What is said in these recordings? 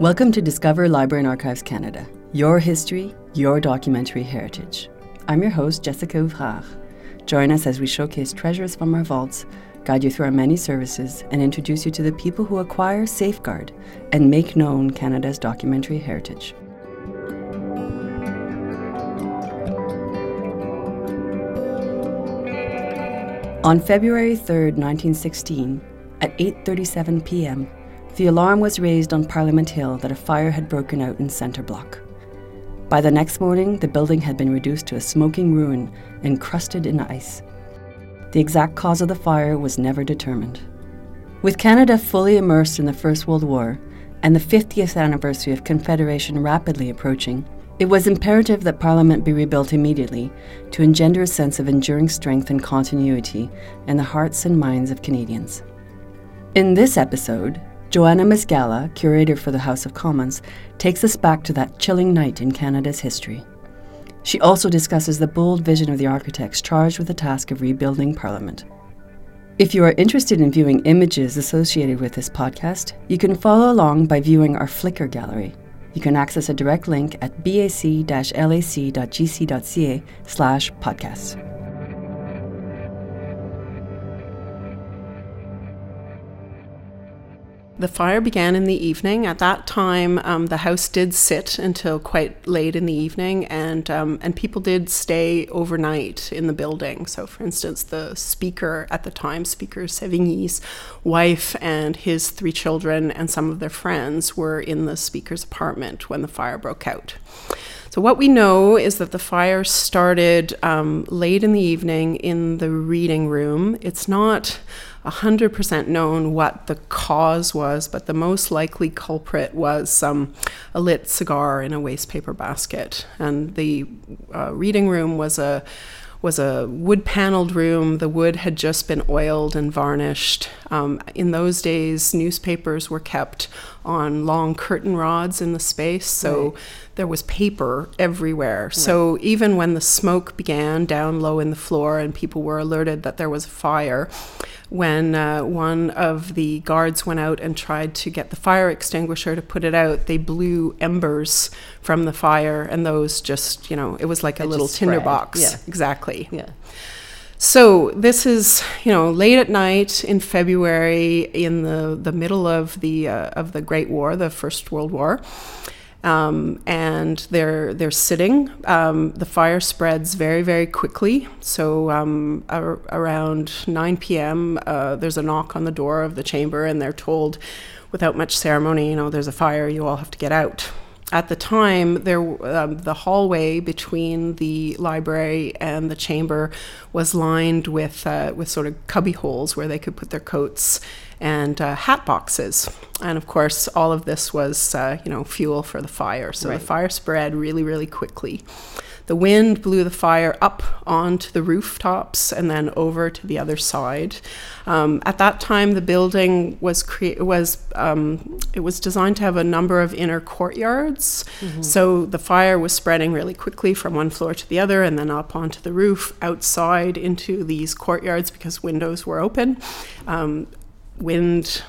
Welcome to Discover Library and Archives Canada, your history, your documentary heritage. I'm your host, Jessica Ouvrard. Join us as we showcase treasures from our vaults, guide you through our many services, and introduce you to the people who acquire, safeguard, and make known Canada's documentary heritage. On February 3, 1916, at 8:37 p.m., the alarm was raised on Parliament Hill that a fire had broken out in Centre Block. By the next morning, the building had been reduced to a smoking ruin encrusted in ice. The exact cause of the fire was never determined. With Canada fully immersed in the First World War and the 50th anniversary of Confederation rapidly approaching, it was imperative that Parliament be rebuilt immediately to engender a sense of enduring strength and continuity in the hearts and minds of Canadians. In this episode, Joanna Mizgala, curator for the House of Commons, takes us back to that chilling night in Canada's history. She also discusses the bold vision of the architects charged with the task of rebuilding Parliament. If you are interested in viewing images associated with this podcast, you can follow along by viewing our Flickr gallery. You can access a direct link at bac-lac.gc.ca slash podcasts. The fire began in the evening. At that time, um, the house did sit until quite late in the evening, and um, and people did stay overnight in the building. So, for instance, the speaker at the time, Speaker Sevigny's wife and his three children and some of their friends were in the speaker's apartment when the fire broke out. So, what we know is that the fire started um, late in the evening in the reading room. It's not 100% known what the cause was, but the most likely culprit was um, a lit cigar in a waste paper basket. And the uh, reading room was a was a wood paneled room. The wood had just been oiled and varnished. Um, in those days, newspapers were kept on long curtain rods in the space, so right. there was paper everywhere. Right. So even when the smoke began down low in the floor and people were alerted that there was a fire, when uh, one of the guards went out and tried to get the fire extinguisher to put it out, they blew embers from the fire, and those just, you know, it was like a it little tinderbox. Yeah. Exactly. Yeah. So this is, you know, late at night in February, in the, the middle of the uh, of the Great War, the First World War. Um, and they're they're sitting. Um, the fire spreads very very quickly. So um, ar- around 9 p.m., uh, there's a knock on the door of the chamber, and they're told, without much ceremony, you know, there's a fire. You all have to get out. At the time, there um, the hallway between the library and the chamber was lined with uh, with sort of cubby holes where they could put their coats and uh, hat boxes. And of course, all of this was, uh, you know, fuel for the fire. So right. the fire spread really, really quickly. The wind blew the fire up onto the rooftops and then over to the other side. Um, at that time, the building was crea- was um, it was designed to have a number of inner courtyards. Mm-hmm. So the fire was spreading really quickly from one floor to the other, and then up onto the roof, outside into these courtyards because windows were open. Um, wind,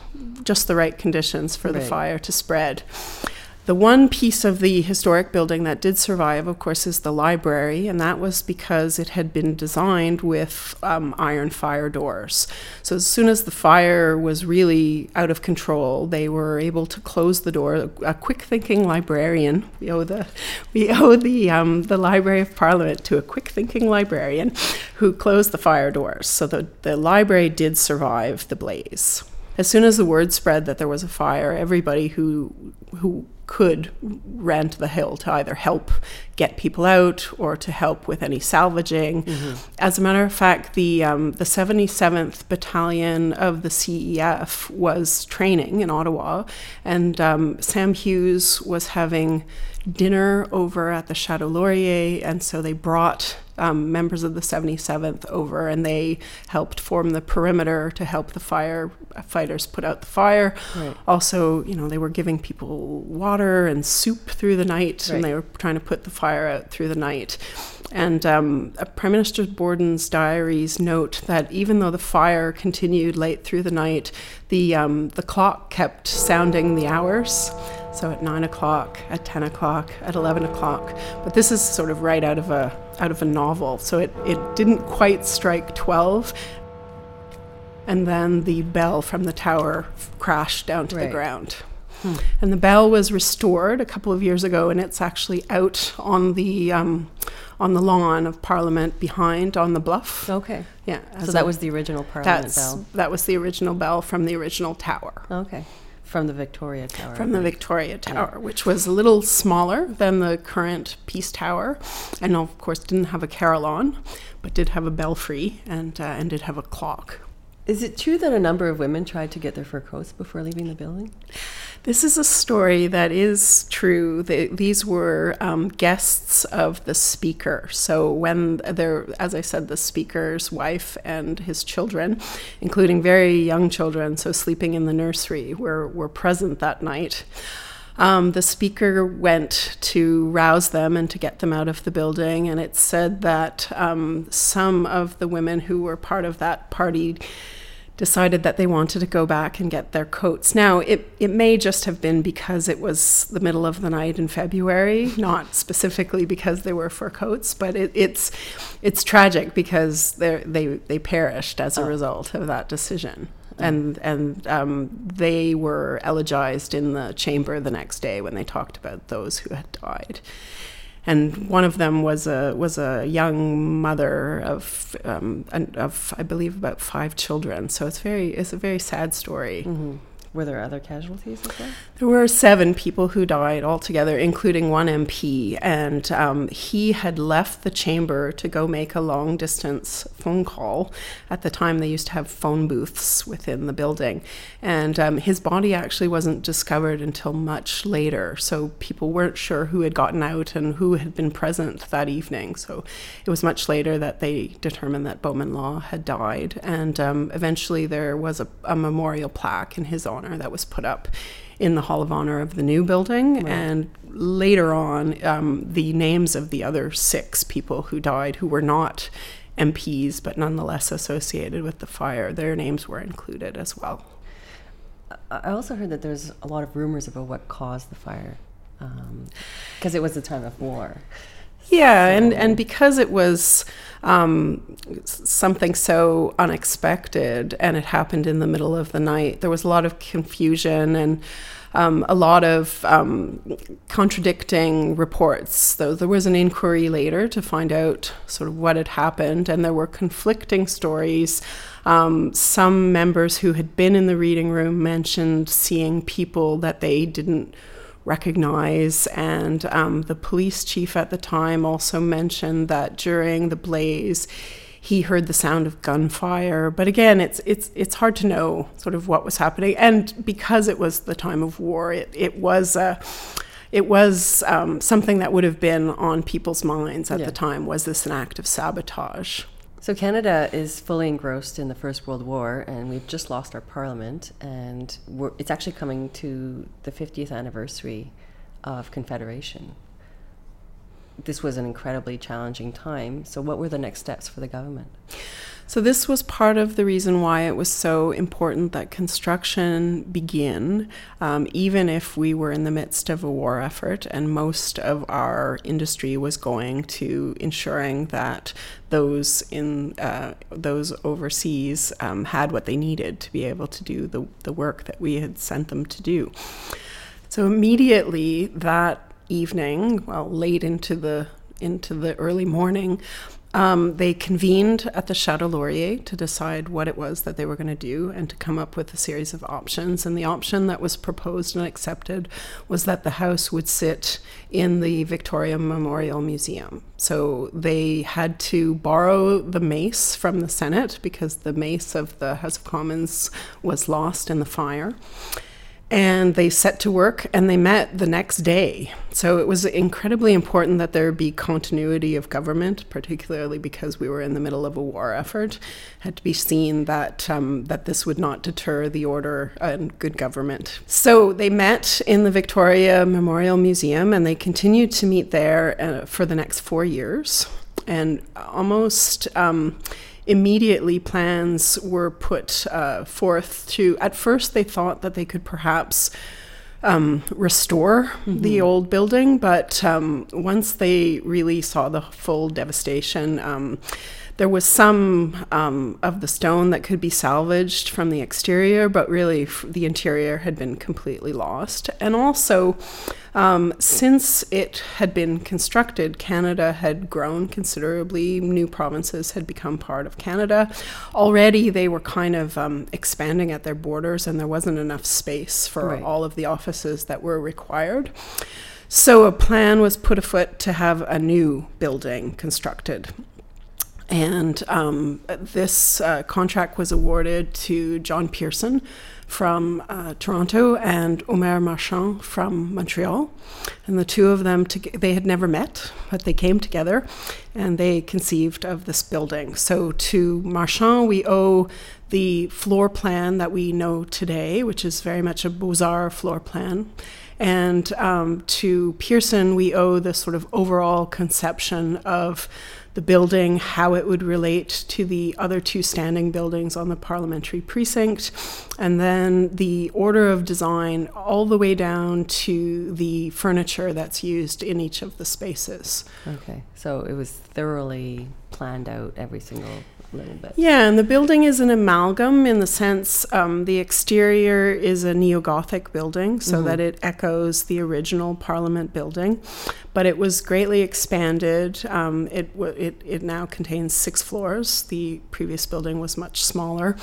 just the right conditions for right. the fire to spread. The one piece of the historic building that did survive, of course, is the library, and that was because it had been designed with um, iron fire doors. So as soon as the fire was really out of control, they were able to close the door. A quick-thinking librarian, we owe the we owe the um, the Library of Parliament to a quick-thinking librarian who closed the fire doors. So the the library did survive the blaze as soon as the word spread that there was a fire, everybody who who could rent the hill to either help get people out or to help with any salvaging. Mm-hmm. As a matter of fact, the um, the 77th Battalion of the CEF was training in Ottawa, and um, Sam Hughes was having dinner over at the Chateau Laurier, and so they brought um, members of the 77th over and they helped form the perimeter to help the firefighters put out the fire. Right. Also, you know, they were giving people water and soup through the night right. and they were trying to put the fire out through the night. And um, Prime Minister Borden's diaries note that even though the fire continued late through the night, the, um, the clock kept sounding the hours. So at nine o'clock, at ten o'clock, at eleven o'clock. But this is sort of right out of a out of a novel. So it, it didn't quite strike twelve. And then the bell from the tower crashed down to Right. the ground. And the bell was restored a couple of years ago, and it's actually out on the um, on the lawn of Parliament behind on the bluff. Okay. Yeah, So that a- was the original Parliament bell. that was the original bell from the original tower, Okay. From the Victoria Tower. from the Victoria Tower, which was a little smaller than the current Peace Tower, and of course didn't have a carillon, but did have a belfry and uh, and did have a clock. Is it true that a number of women tried to get their fur coats before leaving the building? This is a story that is true. They, these were um, guests of the speaker. So when there, as I said, the speaker's wife and his children, including very young children, so sleeping in the nursery, were were present that night. Um, the speaker went to rouse them and to get them out of the building, and it said that um, some of the women who were part of that party decided that they wanted to go back and get their coats. Now, it, it may just have been because it was the middle of the night in February, not specifically because they were fur coats, but it, it's it's tragic because they they they perished as a result of that decision. And and um, they were elegized in the chamber the next day when they talked about those who had died and one of them was a was a young mother of um, of I believe about five children. So it's very it's a very sad story. Mm-hmm. Were there other casualties as well? There were seven people who died altogether, including one MP, and um, he had left the chamber to go make a long distance phone call. At the time, they used to have phone booths within the building, and um, his body actually wasn't discovered until much later. So people weren't sure who had gotten out and who had been present that evening. So it was much later that they determined that Bowman Law had died, and um, eventually there was a, a memorial plaque in his honor that was put up in the Hall of Honor of the new building. And later on, um, the names of the other six people who died, who were not MPs but nonetheless associated with the fire, their names were included as well. I I also heard that there's a lot of rumors about what caused the fire, because it was a time of war. Yeah, and, and because it was um, something so unexpected and it happened in the middle of the night, there was a lot of confusion and um, a lot of um, contradicting reports. Though there was an inquiry later to find out sort of what had happened, and there were conflicting stories. Um, some members who had been in the reading room mentioned seeing people that they didn't recognize. And um, the police chief at the time also mentioned that during the blaze, he heard the sound of gunfire. But again, it's it's it's hard to know sort of what was happening. And because it was the time of war, it it was a it was um, something that would have been on people's minds at Yeah. the time. Was this an act of sabotage? So Canada is fully engrossed in the First World War, and we've just lost our parliament, and it's actually coming to the 50th anniversary of Confederation. This was an incredibly challenging time. So, what were the next steps for the government? So this was part of the reason why it was so important that construction begin, um, even if we were in the midst of a war effort, and most of our industry was going to ensuring that those in uh, those overseas um, had what they needed to be able to do the the work that we had sent them to do. So immediately that evening, well, late into the into the early morning, um, they convened at the Chateau Laurier to decide what it was that they were going to do and to come up with a series of options. And the option that was proposed and accepted was that the house would sit in the Victoria Memorial Museum. So they had to borrow the mace from the Senate because the mace of the House of Commons was lost in the fire and they set to work and they met the next day. So it was incredibly important that there be continuity of government, particularly because we were in the middle of a war effort. It had to be seen that um, that this would not deter the order and good government. So they met in the Victoria Memorial Museum and they continued to meet there uh, for the next four years. And almost um, immediately plans were put uh, forth to at first they thought that they could perhaps um, restore mm-hmm. the old building, but um, once they really saw the full devastation, um, there was some um, of the stone that could be salvaged from the exterior, but really f- the interior had been completely lost. And also, um, since it had been constructed, Canada had grown considerably. New provinces had become part of Canada. Already, they were kind of um, expanding at their borders, and there wasn't enough space for right. all of the offices that were required. So, a plan was put afoot to have a new building constructed. And um, this uh, contract was awarded to John Pearson from uh, Toronto and Omer Marchand from Montreal. And the two of them, to, they had never met, but they came together and they conceived of this building. So to Marchand, we owe the floor plan that we know today, which is very much a Beaux-Arts floor plan. And um, to Pearson, we owe the sort of overall conception of the building, how it would relate to the other two standing buildings on the parliamentary precinct, and then the order of design all the way down to the furniture that's used in each of the spaces. Okay, so it was thoroughly planned out every single little bit. Yeah, and the building is an amalgam in the sense um, the exterior is a neo Gothic building so mm-hmm. that it echoes the original Parliament building, but it was greatly expanded. Um, it, it, it now contains six floors. The previous building was much smaller.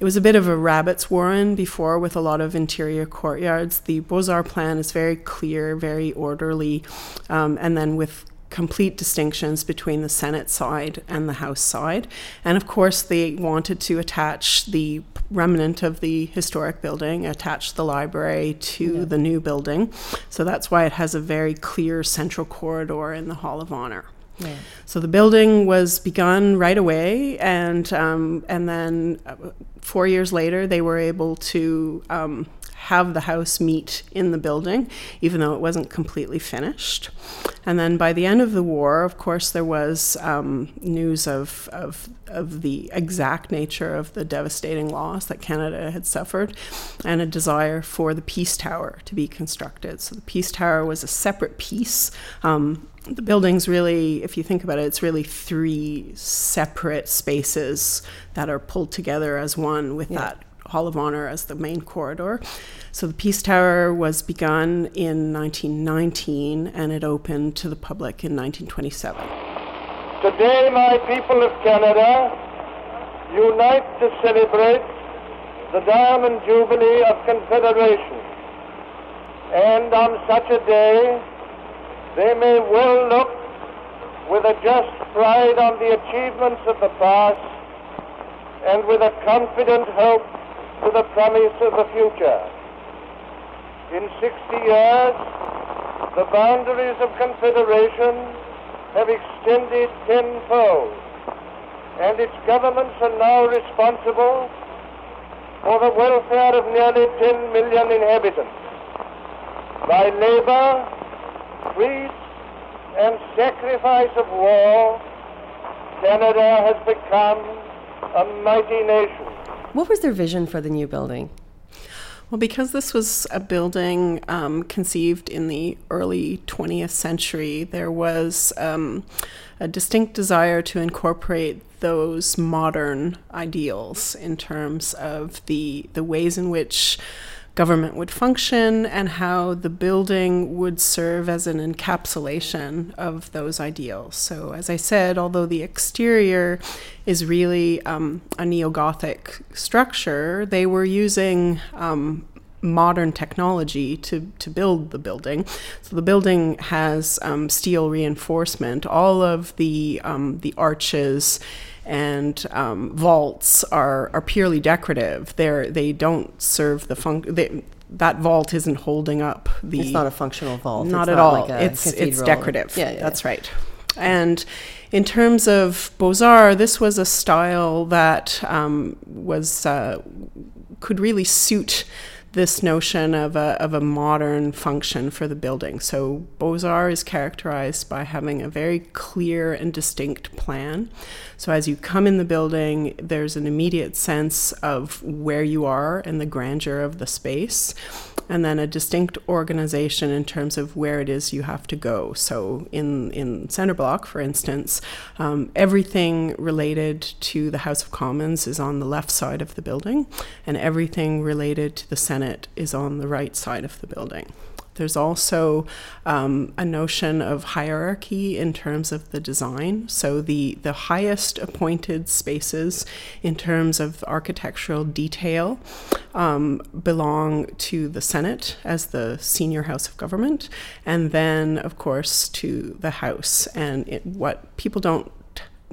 It was a bit of a rabbit's warren before with a lot of interior courtyards. The Beaux Arts plan is very clear, very orderly, um, and then with complete distinctions between the Senate side and the House side. And of course, they wanted to attach the remnant of the historic building, attach the library to yeah. the new building. So that's why it has a very clear central corridor in the Hall of Honor. Yeah. So the building was begun right away, and um, and then uh, four years later, they were able to um, have the house meet in the building, even though it wasn't completely finished. And then by the end of the war, of course, there was um, news of, of, of the exact nature of the devastating loss that Canada had suffered and a desire for the Peace Tower to be constructed. So the Peace Tower was a separate piece. Um, the building's really, if you think about it, it's really three separate spaces that are pulled together as one with yeah. that Hall of Honor as the main corridor. So the Peace Tower was begun in 1919 and it opened to the public in 1927. Today, my people of Canada unite to celebrate the Diamond Jubilee of Confederation. And on such a day, they may well look with a just pride on the achievements of the past and with a confident hope to the promise of the future. In 60 years, the boundaries of Confederation have extended tenfold, and its governments are now responsible for the welfare of nearly 10 million inhabitants. By labor, greed, and sacrifice of war, Canada has become a mighty nation. What was their vision for the new building? Well, because this was a building um, conceived in the early 20th century, there was um, a distinct desire to incorporate those modern ideals in terms of the the ways in which government would function and how the building would serve as an encapsulation of those ideals. So, as I said, although the exterior is really um, a neo Gothic structure, they were using um, modern technology to, to build the building. So the building has um, steel reinforcement. All of the um, the arches and um, vaults are, are purely decorative. They're, they don't serve the function. That vault isn't holding up the. It's not a functional vault. Not it's at not all. Like it's it's decorative. Yeah, yeah that's yeah. right. And in terms of Beaux Arts, this was a style that um, was uh, could really suit this notion of a, of a modern function for the building. So Beaux-Arts is characterized by having a very clear and distinct plan. So as you come in the building, there's an immediate sense of where you are and the grandeur of the space. And then a distinct organization in terms of where it is you have to go. So, in, in Center Block, for instance, um, everything related to the House of Commons is on the left side of the building, and everything related to the Senate is on the right side of the building. There's also um, a notion of hierarchy in terms of the design. So the, the highest appointed spaces in terms of architectural detail um, belong to the Senate as the senior house of government, and then, of course, to the House. And it, what people don't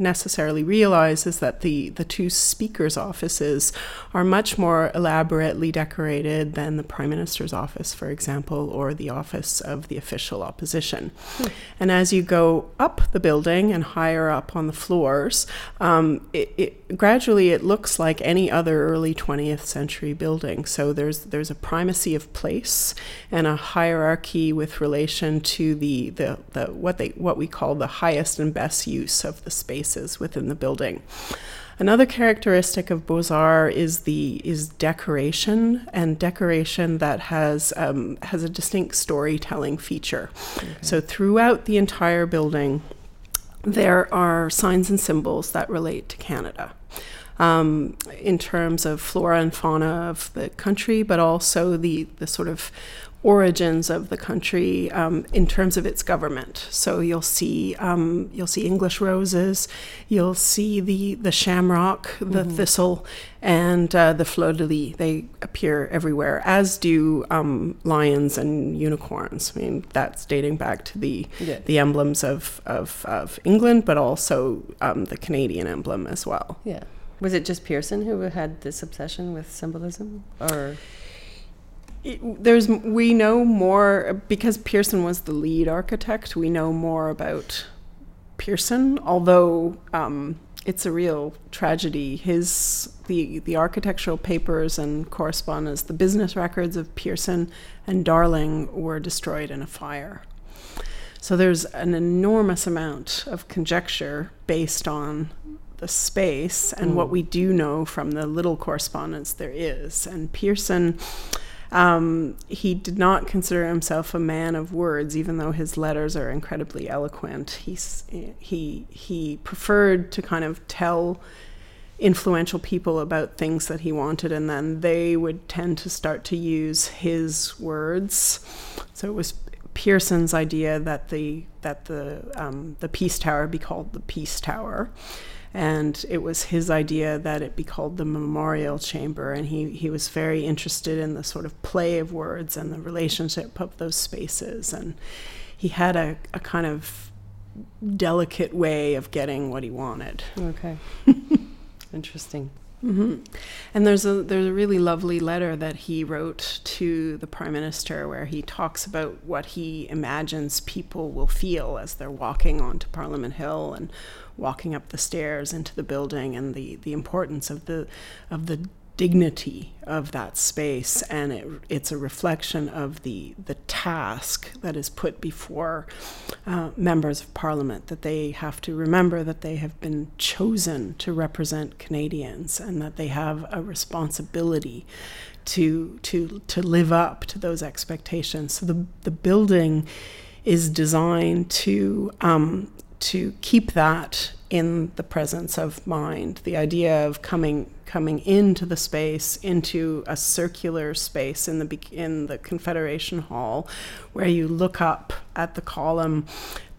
necessarily realize is that the, the two speakers' offices are much more elaborately decorated than the Prime Minister's office, for example, or the office of the official opposition. Hmm. And as you go up the building and higher up on the floors, um, it, it, gradually it looks like any other early 20th century building. So there's, there's a primacy of place and a hierarchy with relation to the, the, the what, they, what we call the highest and best use of the space spaces within the building. Another characteristic of Beaux-Arts is the is decoration and decoration that has um, has a distinct storytelling feature. Okay. So throughout the entire building, there are signs and symbols that relate to Canada. Um, in terms of flora and fauna of the country, but also the, the sort of origins of the country um, in terms of its government. So you'll see um, you'll see English roses, you'll see the the shamrock, the mm-hmm. thistle, and uh, the fleur de lis. They appear everywhere, as do um, lions and unicorns. I mean, that's dating back to the yeah. the emblems of, of, of England, but also um, the Canadian emblem as well. Yeah. Was it just Pearson who had this obsession with symbolism, or? There's we know more because Pearson was the lead architect. We know more about Pearson, although um, it's a real tragedy. His the the architectural papers and correspondence, the business records of Pearson and Darling were destroyed in a fire. So there's an enormous amount of conjecture based on the space and mm. what we do know from the little correspondence there is. And Pearson um, he did not consider himself a man of words, even though his letters are incredibly eloquent. He's, he, he preferred to kind of tell influential people about things that he wanted, and then they would tend to start to use his words. So it was Pearson's idea that the that the um, the Peace Tower be called the Peace Tower, and it was his idea that it be called the memorial chamber. And he, he was very interested in the sort of play of words and the relationship of those spaces. And he had a, a kind of delicate way of getting what he wanted. Okay. Interesting Mm-hmm. And there's a there's a really lovely letter that he wrote to the prime minister where he talks about what he imagines people will feel as they're walking onto Parliament Hill and walking up the stairs into the building and the, the importance of the of the dignity of that space and it, it's a reflection of the the task that is put before uh, members of parliament that they have to remember that they have been chosen to represent Canadians and that they have a responsibility to to to live up to those expectations. So the the building is designed to um, to keep that in the presence of mind. The idea of coming coming into the space, into a circular space in the in the Confederation Hall, where you look up at the column.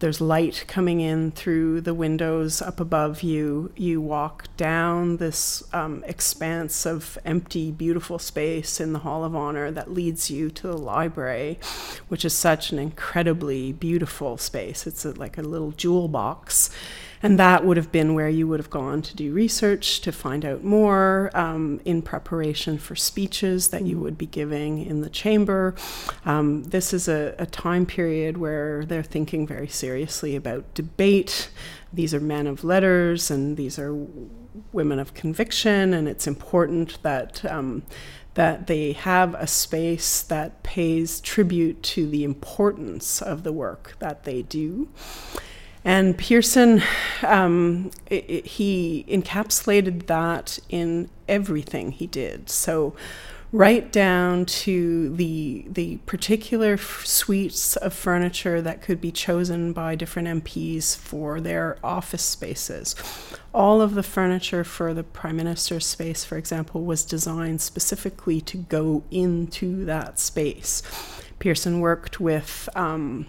There's light coming in through the windows up above you. You walk down this um, expanse of empty, beautiful space in the Hall of Honor that leads you to the library, which is such an incredibly beautiful space. It's a, like a little jewel box and that would have been where you would have gone to do research, to find out more um, in preparation for speeches that you would be giving in the chamber. Um, this is a, a time period where they're thinking very seriously about debate. These are men of letters and these are women of conviction, and it's important that. Um, that they have a space that pays tribute to the importance of the work that they do. And Pearson, um, it, it, he encapsulated that in everything he did. So, right down to the the particular f- suites of furniture that could be chosen by different MPs for their office spaces. All of the furniture for the prime minister's space, for example, was designed specifically to go into that space. Pearson worked with. Um,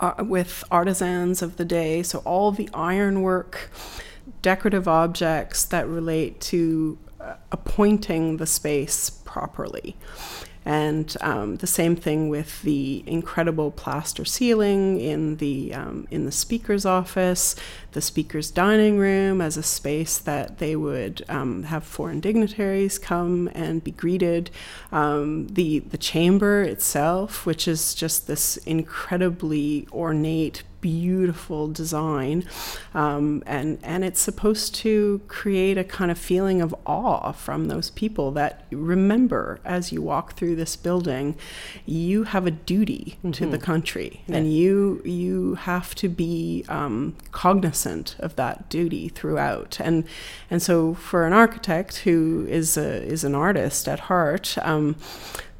uh, with artisans of the day, so all the ironwork, decorative objects that relate to uh, appointing the space properly. And um, the same thing with the incredible plaster ceiling in the um, in the speaker's office, the speaker's dining room as a space that they would um, have foreign dignitaries come and be greeted. Um, the the chamber itself, which is just this incredibly ornate beautiful design, um, and and it's supposed to create a kind of feeling of awe from those people that remember as you walk through this building, you have a duty mm-hmm. to the mm-hmm. country, yeah. and you you have to be um, cognizant of that duty throughout, and and so for an architect who is a, is an artist at heart. Um,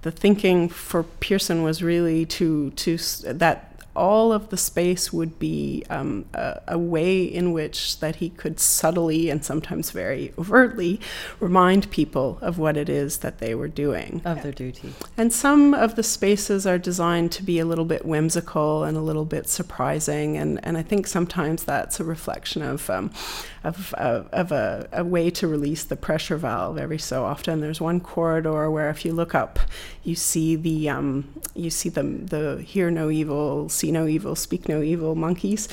the thinking for Pearson was really to to that all of the space would be um, a, a, way in which that he could subtly and sometimes very overtly remind people of what it is that they were doing. Of their duty. And some of the spaces are designed to be a little bit whimsical and a little bit surprising and, and I think sometimes that's a reflection of um, of, of, of a, a way to release the pressure valve every so often. There's one corridor where if you look up you see the um, you see the the hear no evil see no evil, speak no evil monkeys.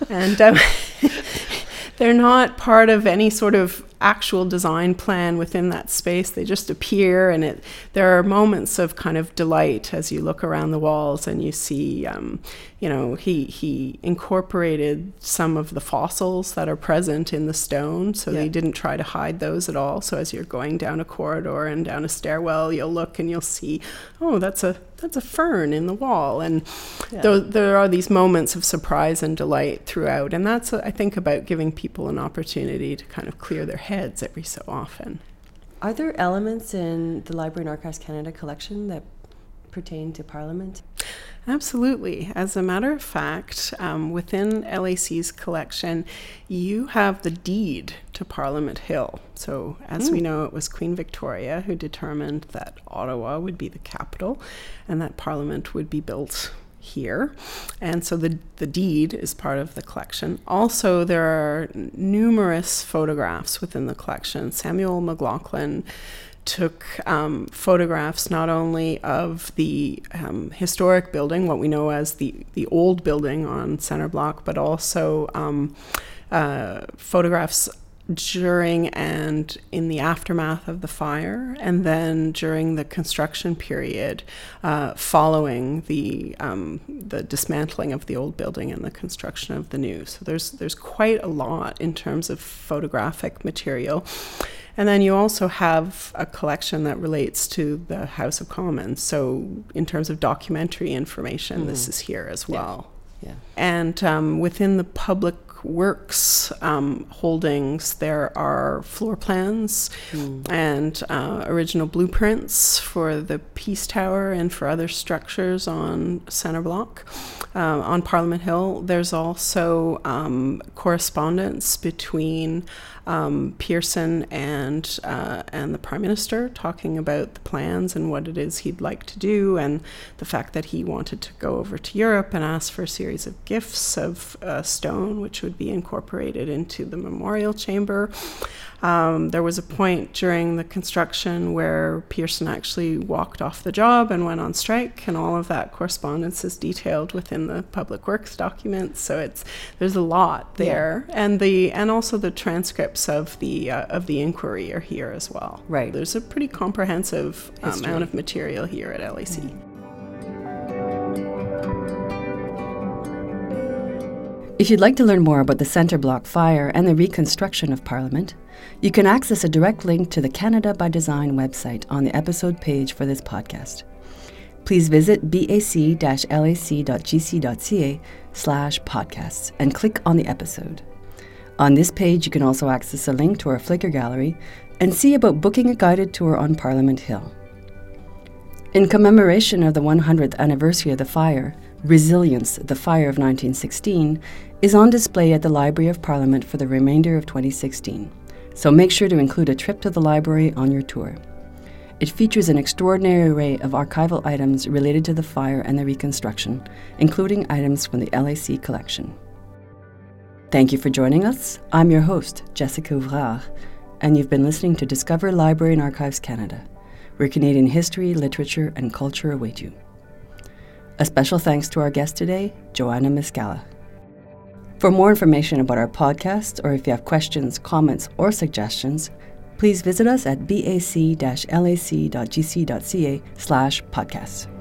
and um, they're not part of any sort of actual design plan within that space. They just appear, and it. There are moments of kind of delight as you look around the walls and you see, um, you know, he he incorporated some of the fossils that are present in the stone, so yeah. he didn't try to hide those at all. So as you're going down a corridor and down a stairwell, you'll look and you'll see, oh, that's a that's a fern in the wall, and yeah. th- there are these moments of surprise and delight throughout, and that's I think about giving people an opportunity to kind of clear their heads every so often. Are there elements in the Library and Archives Canada collection that pertain to Parliament? Absolutely. As a matter of fact, um, within LAC's collection, you have the deed to Parliament Hill. So, as mm. we hmm. know, it was Queen Victoria who determined that Ottawa would be the capital and that Parliament would be built here. And so the, the deed is part of the collection. Also, there are numerous photographs within the collection. Samuel McLaughlin took um, photographs not only of the um, historic building, what we know as the, the old building on Center Block, but also um, uh, photographs during and in the aftermath of the fire, and then during the construction period uh, following the um, the dismantling of the old building and the construction of the new. So there's there's quite a lot in terms of photographic material. And then you also have a collection that relates to the House of Commons. So, in terms of documentary information, mm. this is here as well. Yeah. yeah. And um, within the public works um, holdings, there are floor plans mm. and uh, original blueprints for the Peace Tower and for other structures on Center Block. Uh, on Parliament Hill, there's also um, correspondence between um, Pearson and uh, and the Prime Minister talking about the plans and what it is he'd like to do, and the fact that he wanted to go over to Europe and ask for a series of gifts of uh, stone, which would be incorporated into the memorial chamber. Um, there was a point during the construction where Pearson actually walked off the job and went on strike, and all of that correspondence is detailed within the public works documents. So it's there's a lot there, yeah. and the and also the transcripts of the uh, of the inquiry are here as well. Right. There's a pretty comprehensive amount of material here at LAC. Mm-hmm. If you'd like to learn more about the Centre Block fire and the reconstruction of Parliament, you can access a direct link to the Canada by Design website on the episode page for this podcast. Please visit bac-lac.gc.ca slash podcasts and click on the episode. On this page, you can also access a link to our Flickr gallery and see about booking a guided tour on Parliament Hill. In commemoration of the 100th anniversary of the fire, Resilience, the Fire of 1916, is on display at the Library of Parliament for the remainder of 2016, so make sure to include a trip to the library on your tour. It features an extraordinary array of archival items related to the fire and the reconstruction, including items from the LAC collection. Thank you for joining us. I'm your host, Jessica Ouvrard, and you've been listening to Discover Library and Archives Canada where Canadian history, literature, and culture await you. A special thanks to our guest today, Joanna Mizgala. For more information about our podcast, or if you have questions, comments, or suggestions, please visit us at bac-lac.gc.ca slash podcasts.